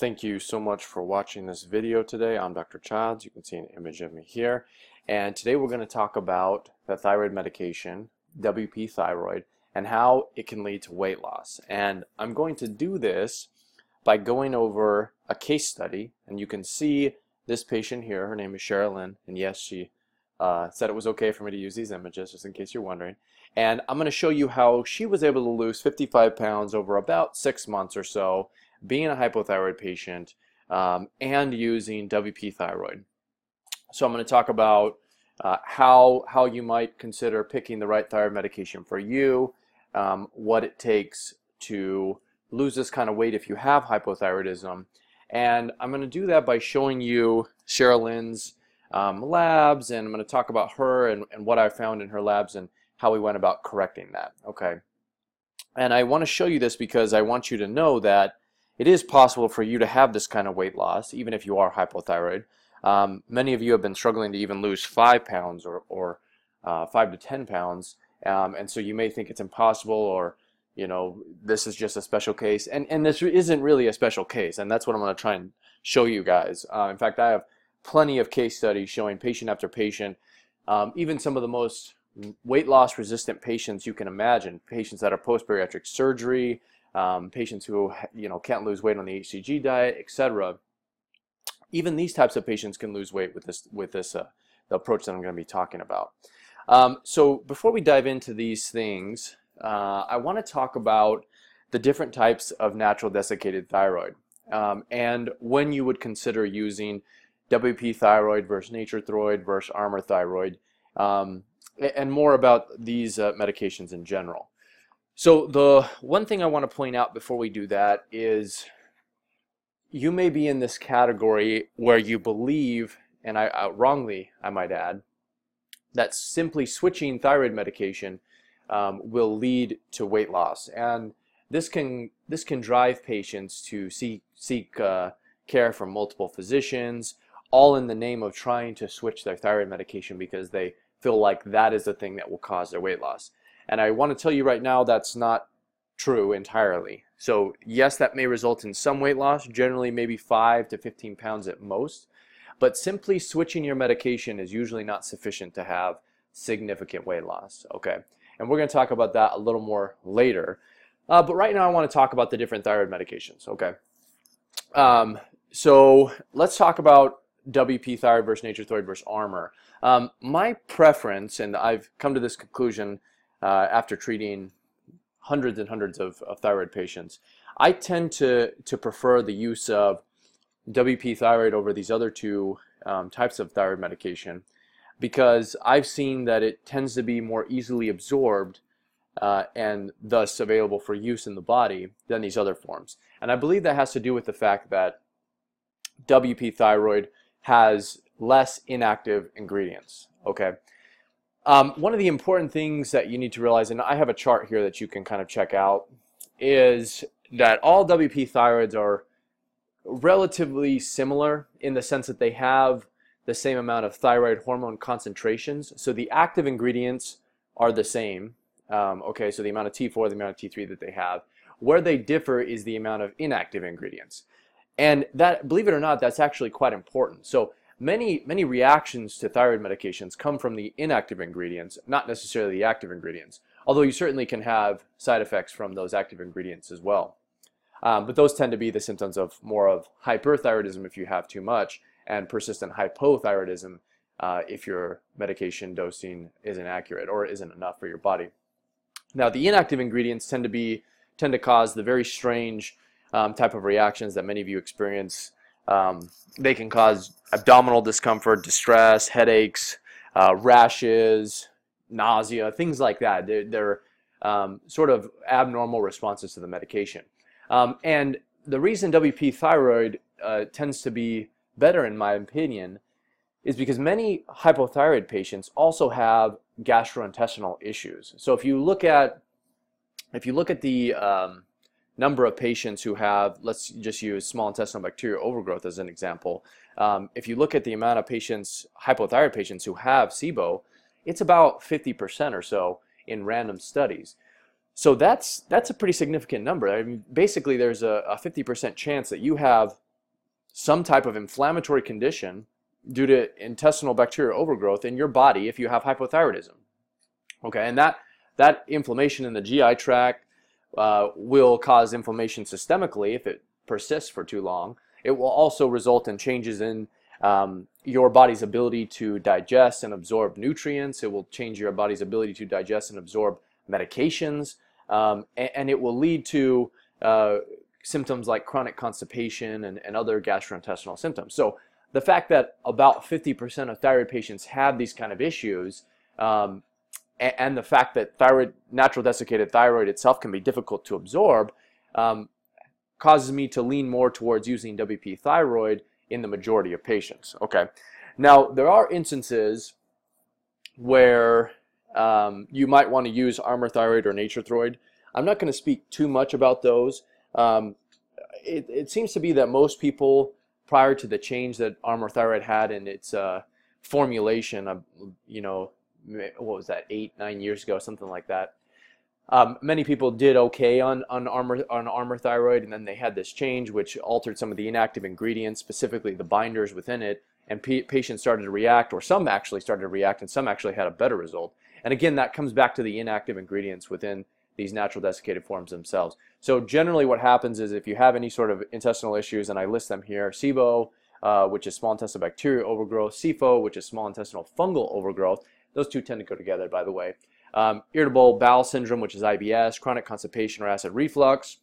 Thank you so much for watching this video today. I'm Dr. Childs. You can see an image of me here. And today we're going to talk about the thyroid medication, WP thyroid, and how it can lead to weight loss. And I'm going to do this by going over a case study. And you can see this patient here. Her name is Sherilyn. And yes, she uh, said it was okay for me to use these images, just in case you're wondering. And I'm going to show you how she was able to lose 55 pounds over about six months or so being a hypothyroid patient, um, and using WP thyroid. So I'm going to talk about uh, how, how you might consider picking the right thyroid medication for you, um, what it takes to lose this kind of weight if you have hypothyroidism. And I'm going to do that by showing you Sherilyn's um, labs, and I'm going to talk about her and, and what I found in her labs and how we went about correcting that. Okay. And I want to show you this because I want you to know that it is possible for you to have this kind of weight loss, even if you are hypothyroid. Um, many of you have been struggling to even lose five pounds or, or uh, five to 10 pounds. Um, and so you may think it's impossible or, you know, this is just a special case. And, and this isn't really a special case. And that's what I'm going to try and show you guys. Uh, in fact, I have plenty of case studies showing patient after patient, um, even some of the most weight loss resistant patients you can imagine, patients that are post-bariatric surgery, um, patients who you know can't lose weight on the HCG diet, etc. Even these types of patients can lose weight with this with this uh, the approach that I'm going to be talking about. Um, so before we dive into these things, uh, I want to talk about the different types of natural desiccated thyroid um, and when you would consider using WP thyroid versus nature thyroid versus Armour thyroid, um, and more about these uh, medications in general. So the one thing I want to point out before we do that is you may be in this category where you believe, and I uh, wrongly I might add, that simply switching thyroid medication um, will lead to weight loss, and this can this can drive patients to seek seek uh, care from multiple physicians, all in the name of trying to switch their thyroid medication because they feel like that is the thing that will cause their weight loss. And I want to tell you right now that's not true entirely. So yes, that may result in some weight loss, generally maybe 5 to 15 pounds at most, but simply switching your medication is usually not sufficient to have significant weight loss, okay? And we're going to talk about that a little more later. Uh, but right now I want to talk about the different thyroid medications, okay? Um, so let's talk about WP thyroid versus nature thyroid versus Armour. Um, my preference, and I've come to this conclusion uh, after treating hundreds and hundreds of, of, thyroid patients. I tend to, to prefer the use of WP thyroid over these other two um, types of thyroid medication because I've seen that it tends to be more easily absorbed uh, and thus available for use in the body than these other forms. And I believe that has to do with the fact that WP thyroid has less inactive ingredients. Okay, um, one of the important things that you need to realize, and I have a chart here that you can kind of check out, is that all WP thyroids are relatively similar in the sense that they have the same amount of thyroid hormone concentrations. So the active ingredients are the same. Um, okay, so the amount of T4, the amount of T3 that they have. Where they differ is the amount of inactive ingredients. And that, believe it or not, that's actually quite important. So Many, many reactions to thyroid medications come from the inactive ingredients, not necessarily the active ingredients, although you certainly can have side effects from those active ingredients as well. Um, but those tend to be the symptoms of more of hyperthyroidism if you have too much and persistent hypothyroidism uh, if your medication dosing isn't accurate or isn't enough for your body. Now the inactive ingredients tend to be tend to cause the very strange um, type of reactions that many of you experience um, they can cause abdominal discomfort, distress, headaches, uh, rashes, nausea, things like that. They're, they're um, sort of abnormal responses to the medication. Um, and the reason WP thyroid uh, tends to be better, in my opinion, is because many hypothyroid patients also have gastrointestinal issues. So if you look at if you look at the um, number of patients who have, let's just use small intestinal bacterial overgrowth as an example. Um, if you look at the amount of patients, hypothyroid patients who have SIBO, it's about 50% or so in random studies. So that's that's a pretty significant number. I mean, basically, there's a, a 50% chance that you have some type of inflammatory condition due to intestinal bacterial overgrowth in your body if you have hypothyroidism. Okay, and that that inflammation in the GI tract uh, will cause inflammation systemically if it persists for too long. It will also result in changes in um, your body's ability to digest and absorb nutrients. It will change your body's ability to digest and absorb medications, um, and, and, it will lead to uh, symptoms like chronic constipation and, and other gastrointestinal symptoms. So the fact that about 50% of thyroid patients have these kind of issues um, and, the fact that thyroid, natural desiccated thyroid itself can be difficult to absorb um, causes me to lean more towards using WP thyroid in the majority of patients. Okay. Now, there are instances where um, you might want to use Armour Thyroid or Nature-Throid. I'm not going to speak too much about those. Um, it, it, seems to be that most people, prior to the change that Armour Thyroid had in its uh, formulation, uh, you know, what was that, eight, nine years ago, something like that. Um, many people did okay on, on Armour on Armour Thyroid, and then they had this change, which altered some of the inactive ingredients, specifically the binders within it, and patients started to react, or some actually started to react, and some actually had a better result. And again, that comes back to the inactive ingredients within these natural desiccated forms themselves. So generally what happens is if you have any sort of intestinal issues, and I list them here, SIBO, uh, which is small intestinal bacterial overgrowth, SIFO, which is small intestinal fungal overgrowth, those two tend to go together, by the way. Um, irritable bowel syndrome, which is IBS, chronic constipation or acid reflux.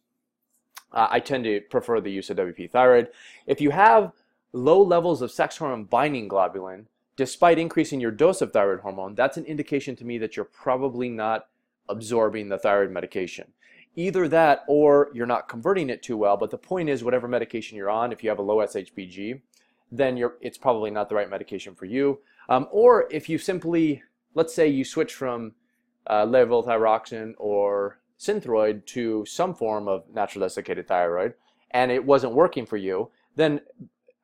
Uh, I tend to prefer the use of WP thyroid. If you have low levels of sex hormone binding globulin, despite increasing your dose of thyroid hormone, that's an indication to me that you're probably not absorbing the thyroid medication. Either that or you're not converting it too well, but the point is whatever medication you're on, if you have a low SHBG, then it's probably not the right medication for you. Um, or if you simply, let's say you switch from uh, levothyroxine or synthroid to some form of natural desiccated thyroid and it wasn't working for you, then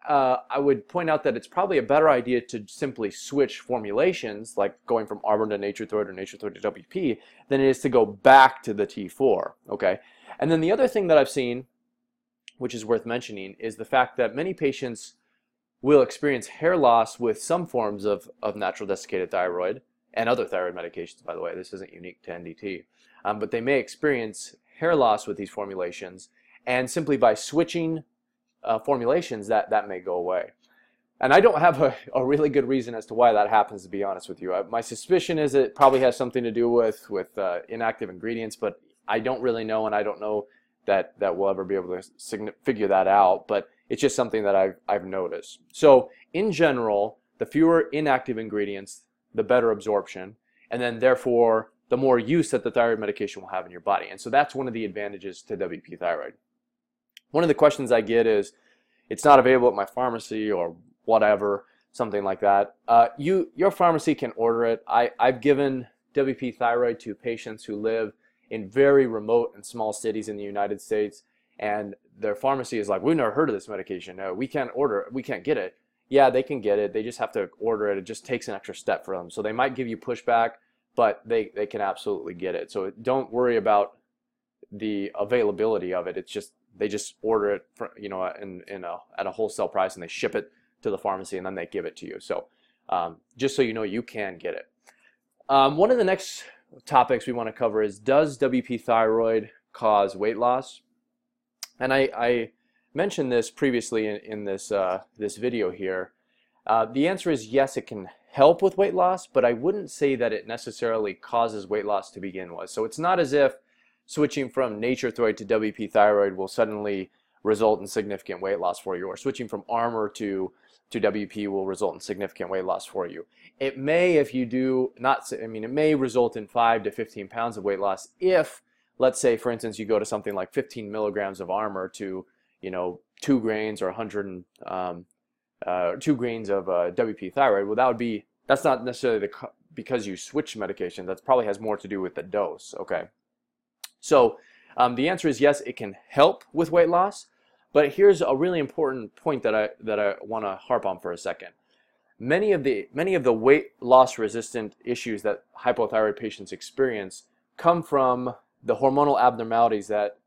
uh, I would point out that it's probably a better idea to simply switch formulations, like going from Armour to Nature-Throid or Nature-Throid to WP, than it is to go back to the T4. Okay, and then the other thing that I've seen, which is worth mentioning, is the fact that many patients will experience hair loss with some forms of, of natural desiccated thyroid and other thyroid medications. By the way, this isn't unique to NDT, um, but they may experience hair loss with these formulations, and simply by switching uh, formulations, that, that may go away. And I don't have a, a really good reason as to why that happens, to be honest with you. I, my suspicion is it probably has something to do with, with uh, inactive ingredients, but I don't really know, and I don't know that, that we'll ever be able to figure that out. But it's just something that I've, I've noticed. So, in general, the fewer inactive ingredients, the better absorption, and then therefore the more use that the thyroid medication will have in your body. And so that's one of the advantages to WP thyroid. One of the questions I get is, it's not available at my pharmacy or whatever, something like that. Uh, you, your pharmacy can order it. I, I've given WP thyroid to patients who live in very remote and small cities in the United States, and their pharmacy is like, we've never heard of this medication. No, we can't order. We can't get it. Yeah, they can get it. They just have to order it. It just takes an extra step for them. So they might give you pushback, but they, they can absolutely get it. So don't worry about the availability of it. It's just they just order it, for, you know, in, in a, at a wholesale price and they ship it to the pharmacy and then they give it to you. So um, just so you know, you can get it. Um, one of the next topics we want to cover is does WP thyroid cause weight loss? And I, I mentioned this previously in, in this, uh, this video here. Uh, the answer is yes, it can help with weight loss, but I wouldn't say that it necessarily causes weight loss to begin with. So it's not as if switching from Nature-Throid to WP thyroid will suddenly result in significant weight loss for you, or switching from Armour to to WP will result in significant weight loss for you. It may, if you do not, I mean, it may result in 5 to 15 pounds of weight loss if, let's say, for instance, you go to something like 15 milligrams of Armour to, you know, 2 grains or 100, um, uh, 2 grains of uh, WP thyroid. Well, that would be, that's not necessarily the, because you switch medication. That probably has more to do with the dose, okay? So um, the answer is yes, it can help with weight loss. But here's a really important point that I that I want to harp on for a second. Many of the many of the weight loss resistant issues that hypothyroid patients experience come from the hormonal abnormalities that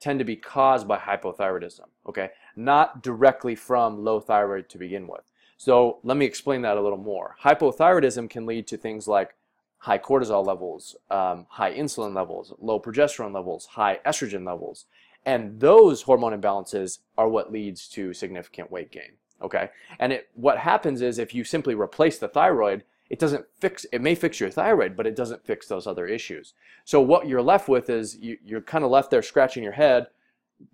tend to be caused by hypothyroidism. Okay, not directly from low thyroid to begin with. So let me explain that a little more. Hypothyroidism can lead to things like high cortisol levels, um, high insulin levels, low progesterone levels, high estrogen levels. And those hormone imbalances are what leads to significant weight gain. Okay. And it, what happens is if you simply replace the thyroid, it doesn't fix, it may fix your thyroid, but it doesn't fix those other issues. So what you're left with is you, you're kind of left there scratching your head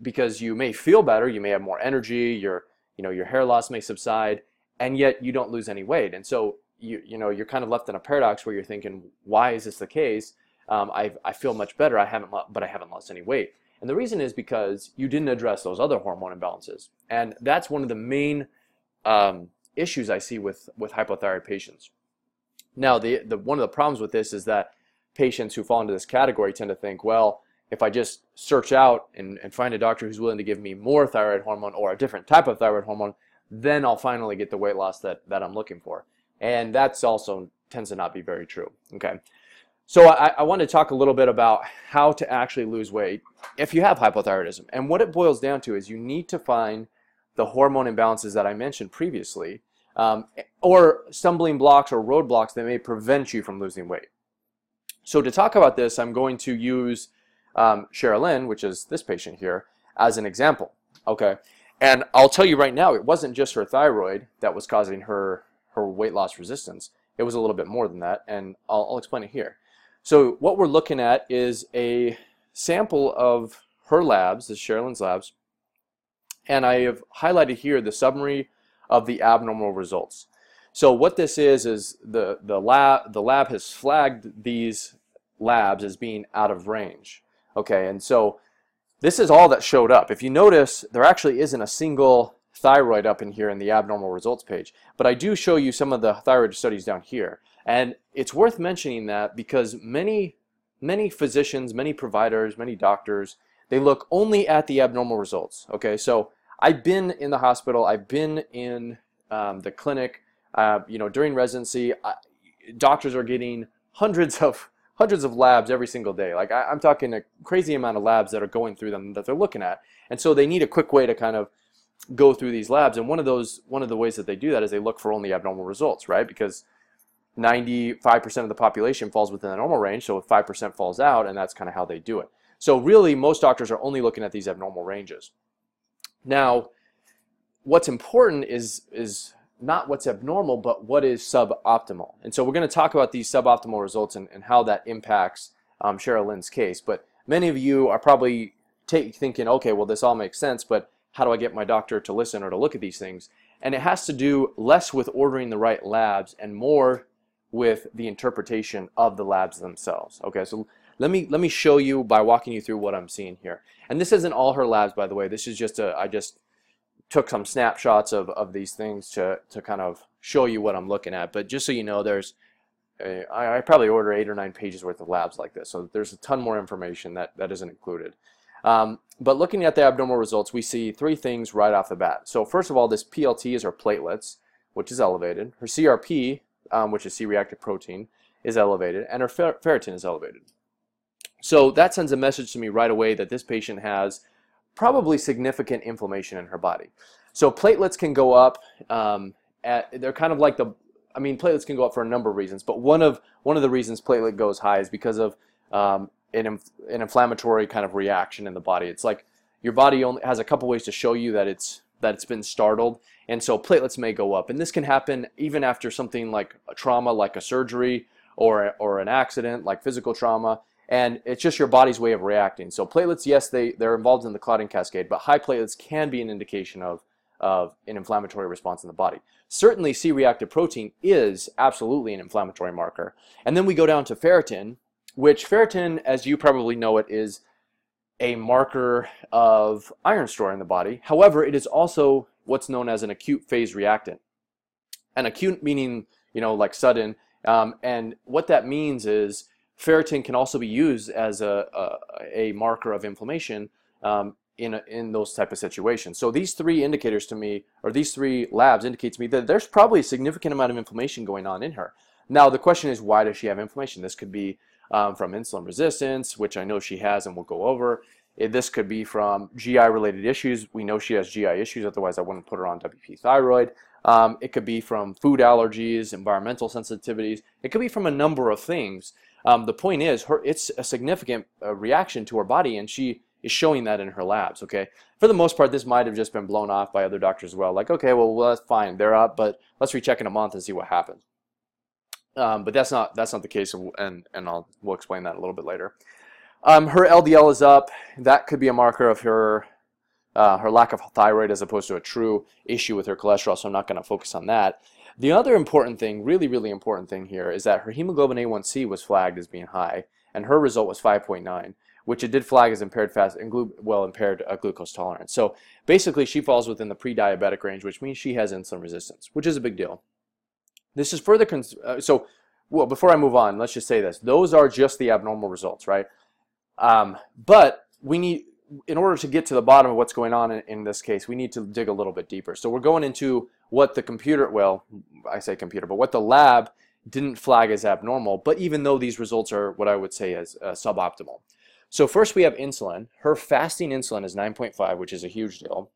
because you may feel better, you may have more energy, your, you know, your hair loss may subside, and yet you don't lose any weight. And so you you know you're kind of left in a paradox where you're thinking, why is this the case? Um, I I feel much better. I haven't but I haven't lost any weight. And the reason is because you didn't address those other hormone imbalances, and that's one of the main um, issues I see with with hypothyroid patients. Now, the, the one of the problems with this is that patients who fall into this category tend to think, well, if I just search out and, and find a doctor who's willing to give me more thyroid hormone or a different type of thyroid hormone, then I'll finally get the weight loss that, that I'm looking for. And that's also tends to not be very true. Okay. So I, I want to talk a little bit about how to actually lose weight if you have hypothyroidism. And what it boils down to is you need to find the hormone imbalances that I mentioned previously um, or stumbling blocks or roadblocks that may prevent you from losing weight. So to talk about this, I'm going to use um, Sherilyn, which is this patient here, as an example. Okay. And I'll tell you right now, it wasn't just her thyroid that was causing her, her weight loss resistance. It was a little bit more than that, and I'll, I'll explain it here. So what we're looking at is a sample of her labs, the Sherilyn's labs, and I have highlighted here the summary of the abnormal results. So what this is is the the lab the lab has flagged these labs as being out of range. Okay, and so this is all that showed up. If you notice, there actually isn't a single thyroid up in here in the abnormal results page. But I do show you some of the thyroid studies down here. And it's worth mentioning that because many, many physicians, many providers, many doctors, they look only at the abnormal results. Okay, so I've been in the hospital, I've been in um, the clinic, uh, you know, during residency, I, doctors are getting hundreds of hundreds of labs every single day. Like I, am talking a crazy amount of labs that are going through them that they're looking at. And so they need a quick way to kind of go through these labs. And one of those, one of the ways that they do that is they look for only abnormal results, right? Because 95% of the population falls within the normal range. So if 5% falls out, and that's kind of how they do it. So really, most doctors are only looking at these abnormal ranges. Now, what's important is is not what's abnormal, but what is suboptimal. And so we're going to talk about these suboptimal results and, and how that impacts um, Sherilyn's case. But many of you are probably take, thinking, okay, well, this all makes sense, but how do I get my doctor to listen or to look at these things? And it has to do less with ordering the right labs and more with the interpretation of the labs themselves. Okay, so let me let me show you by walking you through what I'm seeing here. And this isn't all her labs, by the way. This is just a I just took some snapshots of, of these things to, to kind of show you what I'm looking at. But just so you know, there's I probably order eight or nine pages worth of labs like this. So there's a ton more information that, that isn't included. Um, but looking at the abnormal results, we see three things right off the bat. So first of all, this PLT is her platelets, which is elevated. Her CRP, um, which is C-reactive protein, is elevated, and her fer ferritin is elevated. So that sends a message to me right away that this patient has probably significant inflammation in her body. So platelets can go up. Um, at, they're kind of like the, I mean, platelets can go up for a number of reasons, but one of one of the reasons platelet goes high is because of um, an, an inflammatory kind of reaction in the body. It's like your body only has a couple ways to show you that it's that it's been startled, and so platelets may go up, and this can happen even after something like a trauma, like a surgery or or an accident, like physical trauma and it's just your body's way of reacting. So platelets, yes, they, they're involved in the clotting cascade, but high platelets can be an indication of, of an inflammatory response in the body. Certainly C-reactive protein is absolutely an inflammatory marker. And then we go down to ferritin, which ferritin, as you probably know it, is a marker of iron store in the body. However, it is also what's known as an acute phase reactant. An acute meaning, you know, like sudden. Um, and what that means is Ferritin can also be used as a, a, a marker of inflammation um, in, a, in those type of situations. So these three indicators to me, or these three labs indicate to me that there's probably a significant amount of inflammation going on in her. Now the question is why does she have inflammation? This could be um, from insulin resistance, which I know she has and we'll go over. It, this could be from GI related issues. We know she has GI issues, otherwise I wouldn't put her on WP thyroid. Um, it could be from food allergies, environmental sensitivities. It could be from a number of things. Um, the point is, her it's a significant uh, reaction to her body, and she is showing that in her labs. Okay, for the most part, this might have just been blown off by other doctors as well. Like, okay, well, well that's fine, they're up, but let's recheck in a month and see what happens. Um, but that's not that's not the case, and and I'll we'll explain that a little bit later. Um, her LDL is up. That could be a marker of her uh, her lack of thyroid as opposed to a true issue with her cholesterol, so I'm not going to focus on that. The other important thing, really, really important thing here, is that her hemoglobin A1C was flagged as being high, and her result was 5.9, which it did flag as impaired fast and well impaired uh, glucose tolerance. So basically, she falls within the pre-diabetic range, which means she has insulin resistance, which is a big deal. This is further uh, so. Well, before I move on, let's just say this: those are just the abnormal results, right? Um, but we need in order to get to the bottom of what's going on in, in, this case, we need to dig a little bit deeper. So we're going into what the computer, well, I say computer, but what the lab didn't flag as abnormal, but even though these results are what I would say as uh, suboptimal. So first we have insulin. Her fasting insulin is 9.5, which is a huge deal.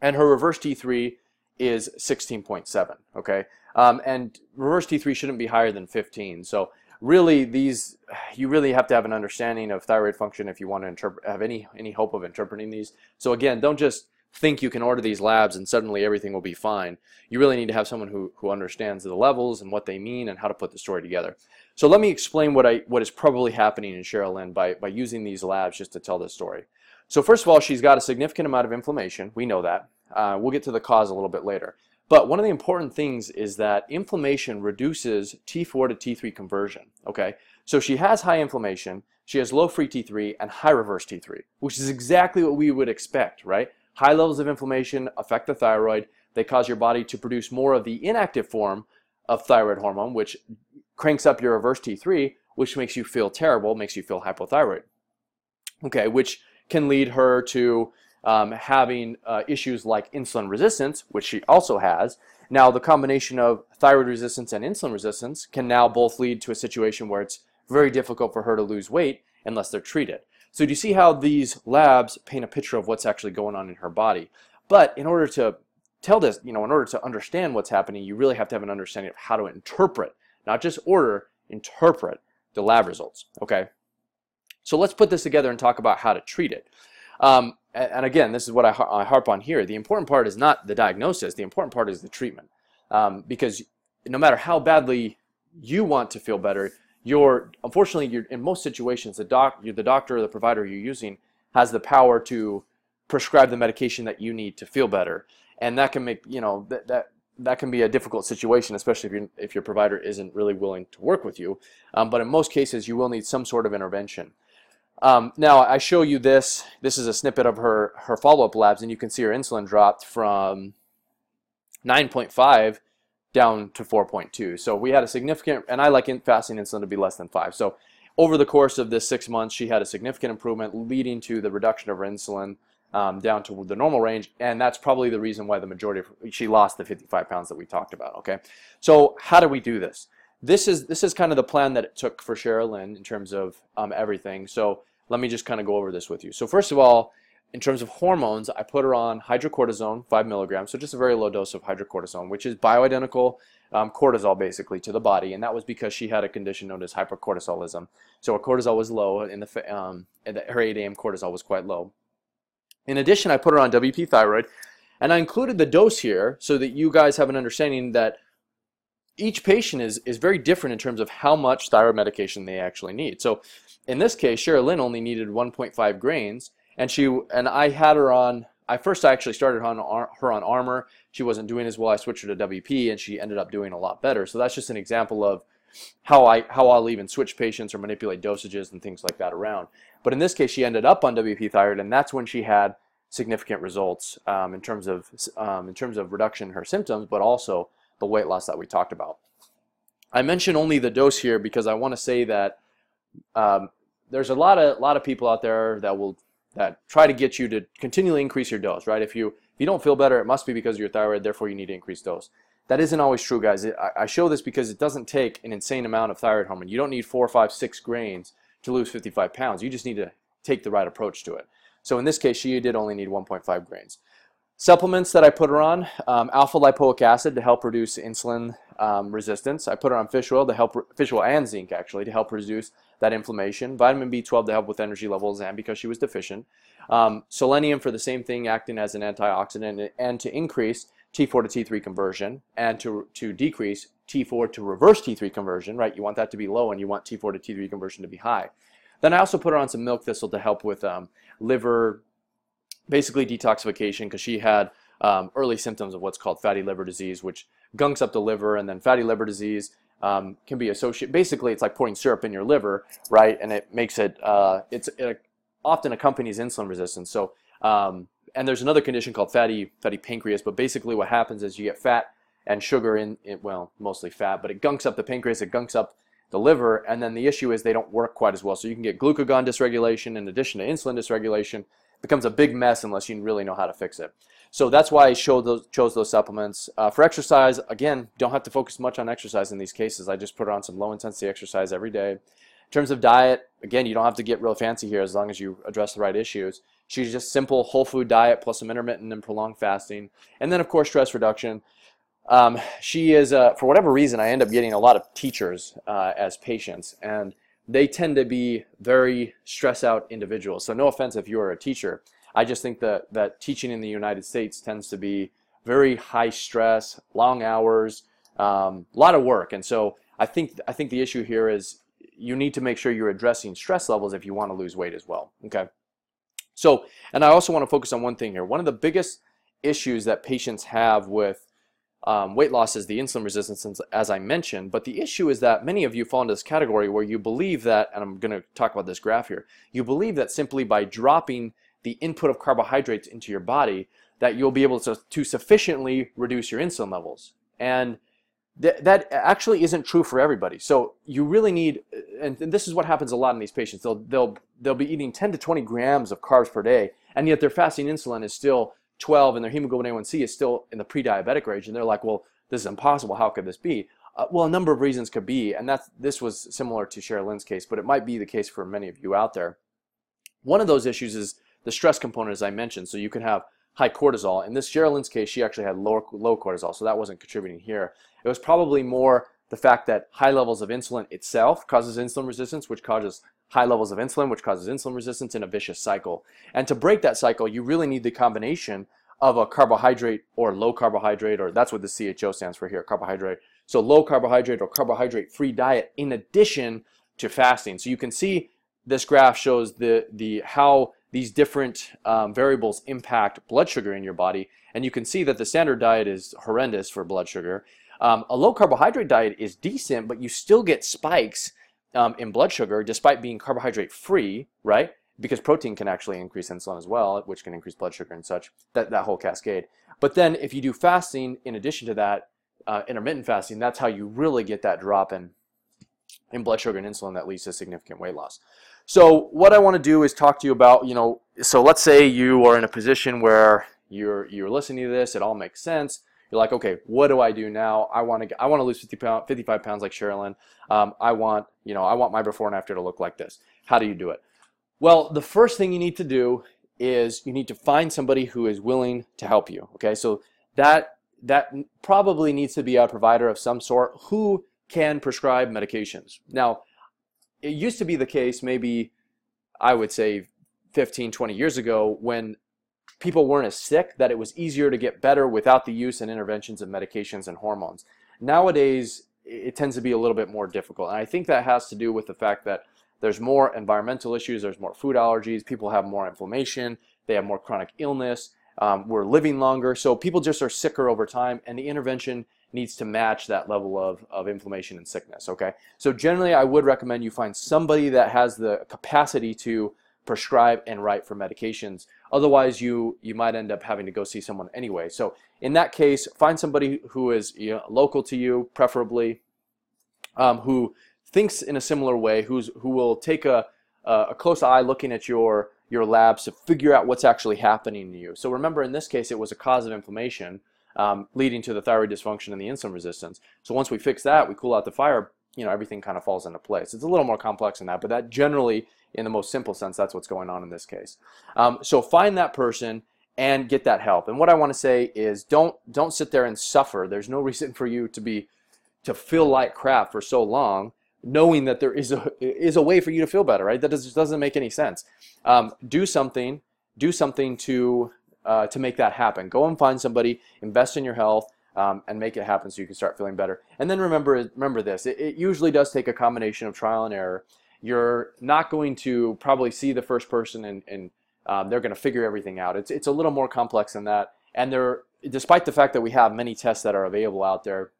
And her reverse T3 is 16.7, okay? Um, and reverse T3 shouldn't be higher than 15. So really these you really have to have an understanding of thyroid function if you want to interpret have any any hope of interpreting these. So again don't just think you can order these labs and suddenly everything will be fine. You really need to have someone who who understands the levels and what they mean and how to put the story together. So let me explain what i what is probably happening in Sherilyn by by using these labs just to tell this story. So first of all she's got a significant amount of inflammation. We know that. Uh, we'll get to the cause a little bit later but one of the important things is that inflammation reduces T4 to T3 conversion. Okay, so she has high inflammation, she has low free T3 and high reverse T3, which is exactly what we would expect, right? High levels of inflammation affect the thyroid. They cause your body to produce more of the inactive form of thyroid hormone, which cranks up your reverse T3, which makes you feel terrible, makes you feel hypothyroid. Okay, which can lead her to um, having uh, issues like insulin resistance, which she also has. Now, the combination of thyroid resistance and insulin resistance can now both lead to a situation where it's very difficult for her to lose weight unless they're treated. So do you see how these labs paint a picture of what's actually going on in her body? But in order to tell this, you know, in order to understand what's happening, you really have to have an understanding of how to interpret, not just order, interpret the lab results, okay? So let's put this together and talk about how to treat it. Um, and again, this is what I, harp on here. The important part is not the diagnosis. The important part is the treatment. Um, because no matter how badly you want to feel better, you're unfortunately you're, in most situations the doc, the doctor or the provider you're using has the power to prescribe the medication that you need to feel better, and that can make you know that that that can be a difficult situation, especially if, you if your provider isn't really willing to work with you. Um, but in most cases, you will need some sort of intervention. Um, now I show you this. This is a snippet of her her follow-up labs, and you can see her insulin dropped from 9.5 down to 4.2. So we had a significant, and I like in fasting insulin to be less than five. So over the course of this six months, she had a significant improvement, leading to the reduction of her insulin um, down to the normal range, and that's probably the reason why the majority of she lost the 55 pounds that we talked about. Okay, so how do we do this? This is this is kind of the plan that it took for Sherilyn in terms of um, everything. So let me just kind of go over this with you. So first of all, in terms of hormones, I put her on hydrocortisone, 5 milligrams, so just a very low dose of hydrocortisone, which is bioidentical um, cortisol basically to the body, and that was because she had a condition known as hypercortisolism. So her cortisol was low, and, the, um, the, her 8 a.m. cortisol was quite low. In addition, I put her on WP thyroid, and I included the dose here so that you guys have an understanding that each patient is, is very different in terms of how much thyroid medication they actually need. So in this case, Sherilyn only needed 1.5 grains, and she and I had her on. I first actually started on her on Armour. She wasn't doing as well. I switched her to WP, and she ended up doing a lot better. So that's just an example of how I how I'll even switch patients or manipulate dosages and things like that around. But in this case, she ended up on WP thyroid, and that's when she had significant results um, in terms of um, in terms of reduction in her symptoms, but also the weight loss that we talked about. I mention only the dose here because I want to say that um, there's a lot of lot of people out there that will that try to get you to continually increase your dose, right? If you if you don't feel better, it must be because of your thyroid, therefore you need to increase dose. That isn't always true, guys. I, I show this because it doesn't take an insane amount of thyroid hormone. You don't need four, five, six grains to lose 55 pounds. You just need to take the right approach to it. So in this case, she did only need 1.5 grains. Supplements that I put her on, um, alpha lipoic acid to help reduce insulin um, resistance. I put her on fish oil to help, fish oil and zinc actually, to help reduce that inflammation. Vitamin B12 to help with energy levels and because she was deficient. Um, selenium for the same thing, acting as an antioxidant and to increase T4 to T3 conversion and to, to decrease T4 to reverse T3 conversion, right? You want that to be low and you want T4 to T3 conversion to be high. Then I also put her on some milk thistle to help with um, liver, basically detoxification because she had um, early symptoms of what's called fatty liver disease, which gunks up the liver, and then fatty liver disease um, can be associated. Basically, it's like pouring syrup in your liver, right? And it makes it. Uh, it's it often accompanies insulin resistance. So, um, and there's another condition called fatty fatty pancreas. But basically, what happens is you get fat and sugar in, in well, mostly fat, but it gunks up the pancreas. It gunks up the liver, and then the issue is they don't work quite as well. So you can get glucagon dysregulation in addition to insulin dysregulation. Becomes a big mess unless you really know how to fix it. So that's why I those, chose those supplements. Uh, for exercise, again, don't have to focus much on exercise in these cases. I just put on some low intensity exercise every day. In terms of diet, again, you don't have to get real fancy here as long as you address the right issues. She's just simple whole food diet plus some intermittent and prolonged fasting. And then, of course, stress reduction. Um, she is, uh, for whatever reason, I end up getting a lot of teachers uh, as patients, and they tend to be very stress out individuals. So no offense if you are a teacher. I just think that, that teaching in the United States tends to be very high stress, long hours, um, a lot of work. And so I think, I think the issue here is you need to make sure you're addressing stress levels if you want to lose weight as well. Okay. So, and I also want to focus on one thing here. One of the biggest issues that patients have with um, weight loss is the insulin resistance, as I mentioned. But the issue is that many of you fall into this category where you believe that, and I'm going to talk about this graph here, you believe that simply by dropping the input of carbohydrates into your body, that you'll be able to, to sufficiently reduce your insulin levels. And th- that actually isn't true for everybody. So you really need, and, and this is what happens a lot in these patients. They'll, they'll, they'll be eating 10 to 20 grams of carbs per day, and yet their fasting insulin is still 12 and their hemoglobin A1C is still in the pre-diabetic range, and they're like, well, this is impossible. How could this be? Uh, well, a number of reasons could be, and that's this was similar to Sherilyn's case, but it might be the case for many of you out there. One of those issues is the stress component, as I mentioned. So you can have high cortisol. In this Sherilyn's case, she actually had low, low cortisol, so that wasn't contributing here. It was probably more the fact that high levels of insulin itself causes insulin resistance, which causes high levels of insulin, which causes insulin resistance in a vicious cycle. And to break that cycle, you really need the combination of a carbohydrate or low carbohydrate, or that's what the CHO stands for here, carbohydrate. So low carbohydrate or carbohydrate free diet in addition to fasting. So you can see this graph shows the, the how these different um, variables impact blood sugar in your body. And you can see that the standard diet is horrendous for blood sugar. Um, a low carbohydrate diet is decent, but you still get spikes um, in blood sugar despite being carbohydrate free, right? Because protein can actually increase insulin as well, which can increase blood sugar and such, that, that whole cascade. But then if you do fasting, in addition to that, uh, intermittent fasting, that's how you really get that drop in, in blood sugar and insulin that leads to significant weight loss. So what I want to do is talk to you about, you know, so let's say you are in a position where you're you're listening to this, it all makes sense you're like, okay, what do I do now? I want to I want to lose 50 pound, 55 pounds like Sherilyn. Um, I want you know I want my before and after to look like this. How do you do it? Well, the first thing you need to do is you need to find somebody who is willing to help you. Okay, so that that probably needs to be a provider of some sort who can prescribe medications. Now, it used to be the case maybe I would say 15, 20 years ago when people weren't as sick, that it was easier to get better without the use and interventions of medications and hormones. Nowadays, it tends to be a little bit more difficult. And I think that has to do with the fact that there's more environmental issues, there's more food allergies, people have more inflammation, they have more chronic illness, um, we're living longer, so people just are sicker over time, and the intervention needs to match that level of, of inflammation and sickness, okay? So generally, I would recommend you find somebody that has the capacity to prescribe and write for medications. Otherwise, you you might end up having to go see someone anyway. So in that case, find somebody who is you know, local to you, preferably, um, who thinks in a similar way, who's who will take a a close eye looking at your your labs to figure out what's actually happening to you. So remember, in this case, it was a cause of inflammation um, leading to the thyroid dysfunction and the insulin resistance. So once we fix that, we cool out the fire you know everything kind of falls into place. It's a little more complex than that, but that generally, in the most simple sense, that's what's going on in this case. Um, so find that person and get that help. And what I want to say is don't don't sit there and suffer. There's no reason for you to be to feel like crap for so long knowing that there is a is a way for you to feel better right that just doesn't make any sense um, do something do something to uh, to make that happen go and find somebody invest in your health um, and make it happen so you can start feeling better and then remember remember this it, it usually does take a combination of trial and error you're not going to probably see the first person and, and um, they're going to figure everything out it's, it's a little more complex than that and there despite the fact that we have many tests that are available out there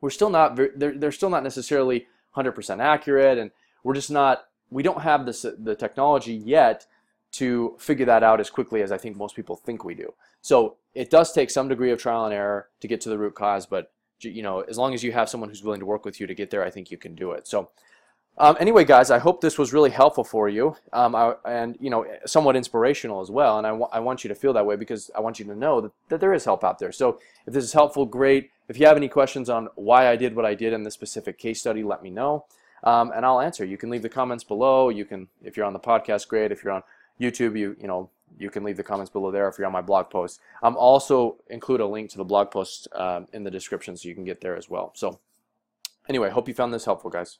we're still not they're, they're still not necessarily 100% accurate and we're just not we don't have this the technology yet to figure that out as quickly as I think most people think we do. So it does take some degree of trial and error to get to the root cause, but you know, as long as you have someone who's willing to work with you to get there, I think you can do it. So um, anyway, guys, I hope this was really helpful for you um, I, and, you know, somewhat inspirational as well. And I, I want you to feel that way because I want you to know that, that there is help out there. So if this is helpful, great. If you have any questions on why I did what I did in this specific case study, let me know. Um, and I'll answer. You can leave the comments below. You can, if you're on the podcast, great. If you're on YouTube, you, you know, you can leave the comments below there if you're on my blog post. I'm also include a link to the blog post um, in the description so you can get there as well. So anyway, hope you found this helpful, guys.